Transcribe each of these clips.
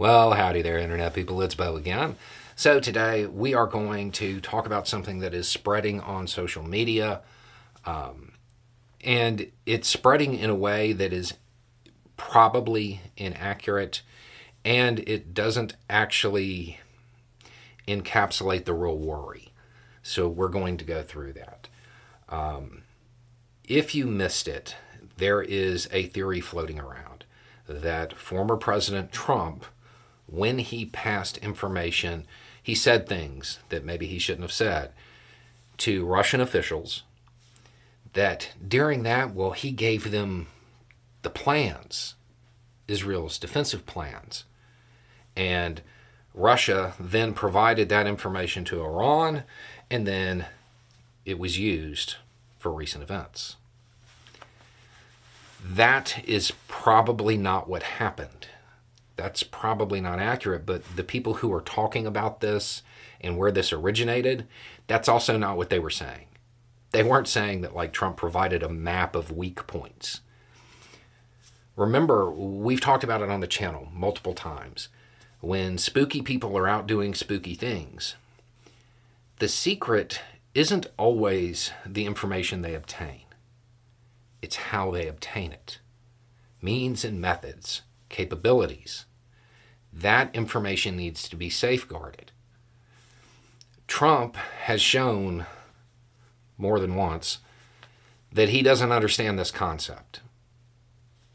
Well, howdy there, Internet people. It's Beau again. So, today we are going to talk about something that is spreading on social media. Um, and it's spreading in a way that is probably inaccurate and it doesn't actually encapsulate the real worry. So, we're going to go through that. Um, if you missed it, there is a theory floating around that former President Trump when he passed information, he said things that maybe he shouldn't have said to Russian officials. That during that, well, he gave them the plans, Israel's defensive plans. And Russia then provided that information to Iran, and then it was used for recent events. That is probably not what happened that's probably not accurate, but the people who are talking about this and where this originated, that's also not what they were saying. They weren't saying that like Trump provided a map of weak points. Remember, we've talked about it on the channel multiple times. When spooky people are out doing spooky things, the secret isn't always the information they obtain, it's how they obtain it. Means and methods, capabilities, that information needs to be safeguarded. Trump has shown more than once that he doesn't understand this concept.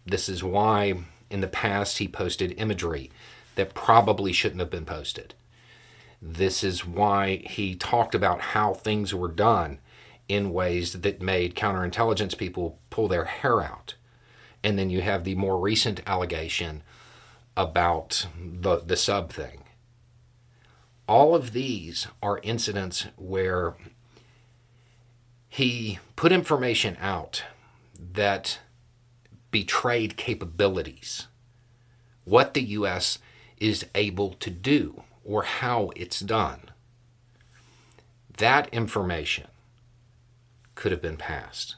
This is why in the past he posted imagery that probably shouldn't have been posted. This is why he talked about how things were done in ways that made counterintelligence people pull their hair out. And then you have the more recent allegation about the, the sub thing. All of these are incidents where he put information out that betrayed capabilities, what the U.S. is able to do or how it's done. That information could have been passed.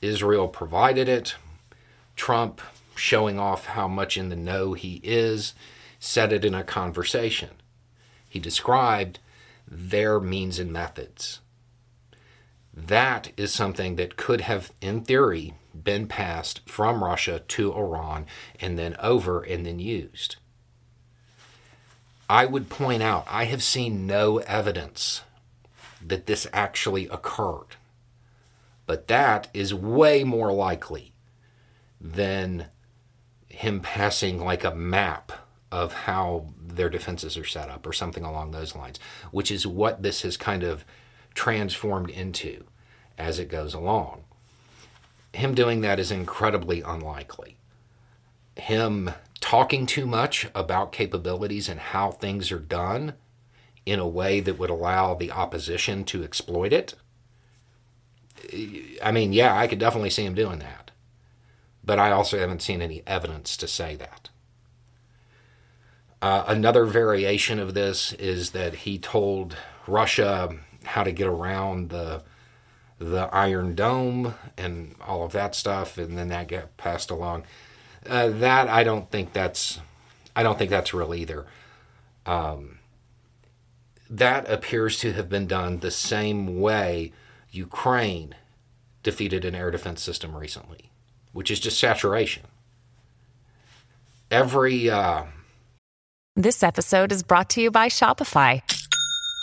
Israel provided it. Trump showing off how much in the know he is, said it in a conversation. He described their means and methods. That is something that could have, in theory, been passed from Russia to Iran and then over and then used. I would point out, I have seen no evidence that this actually occurred. But that is way more likely than him passing like a map of how their defenses are set up or something along those lines, which is what this has kind of transformed into as it goes along. Him doing that is incredibly unlikely. Him talking too much about capabilities and how things are done in a way that would allow the opposition to exploit it. I mean, yeah, I could definitely see him doing that but I also haven't seen any evidence to say that. Uh, another variation of this is that he told Russia how to get around the the Iron Dome and all of that stuff, and then that got passed along. Uh, that I don't think that's I don't think that's real either. Um, that appears to have been done the same way Ukraine defeated an air defense system recently which is just saturation. Every. Uh... This episode is brought to you by Shopify.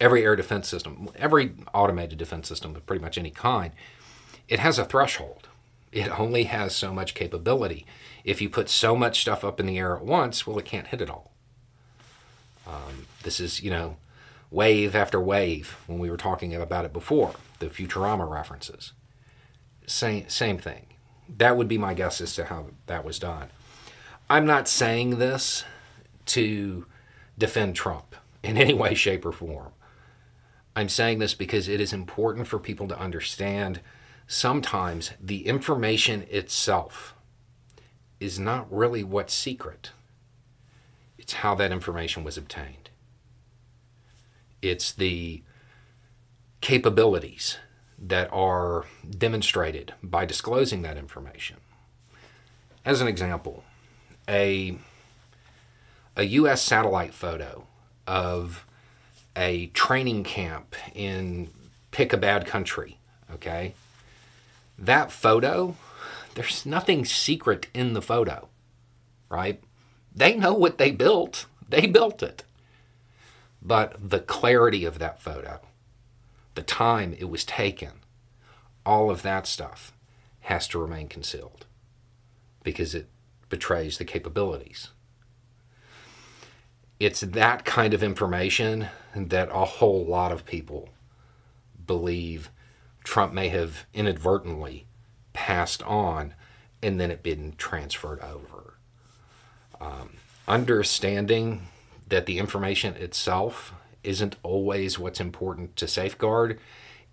Every air defense system, every automated defense system of pretty much any kind, it has a threshold. It only has so much capability. If you put so much stuff up in the air at once, well, it can't hit it all. Um, this is, you know, wave after wave when we were talking about it before, the Futurama references. Same, same thing. That would be my guess as to how that was done. I'm not saying this to defend Trump in any way, shape, or form. I'm saying this because it is important for people to understand sometimes the information itself is not really what's secret, it's how that information was obtained. It's the capabilities that are demonstrated by disclosing that information. As an example, a, a U.S. satellite photo of a training camp in pick a bad country, okay? That photo, there's nothing secret in the photo, right? They know what they built, they built it. But the clarity of that photo, the time it was taken, all of that stuff has to remain concealed because it betrays the capabilities. It's that kind of information that a whole lot of people believe Trump may have inadvertently passed on and then it been transferred over. Um, understanding that the information itself isn't always what's important to safeguard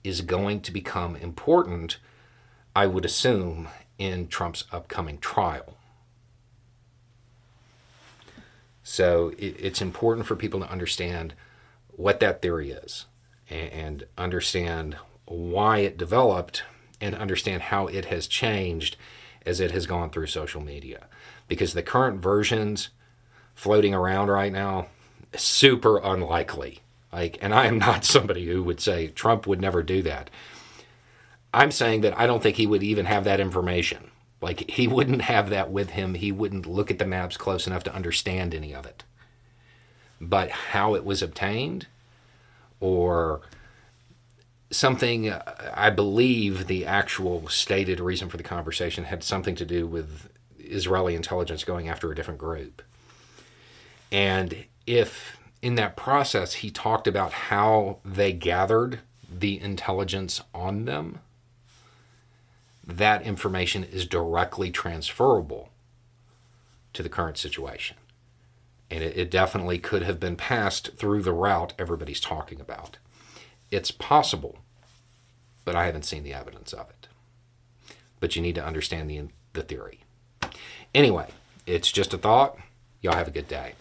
is going to become important, I would assume, in Trump's upcoming trial. So it, it's important for people to understand what that theory is and, and understand why it developed and understand how it has changed as it has gone through social media. Because the current versions floating around right now, super unlikely. Like, and I am not somebody who would say Trump would never do that. I'm saying that I don't think he would even have that information. Like, he wouldn't have that with him. He wouldn't look at the maps close enough to understand any of it. But how it was obtained, or something, I believe the actual stated reason for the conversation had something to do with Israeli intelligence going after a different group. And if in that process he talked about how they gathered the intelligence on them, that information is directly transferable to the current situation. And it, it, definitely could have been passed through the route everybody's talking about. It's possible, but I haven't seen the evidence of it. But you need to understand the, the theory. Anyway, it's just a thought. Y'all have a good day.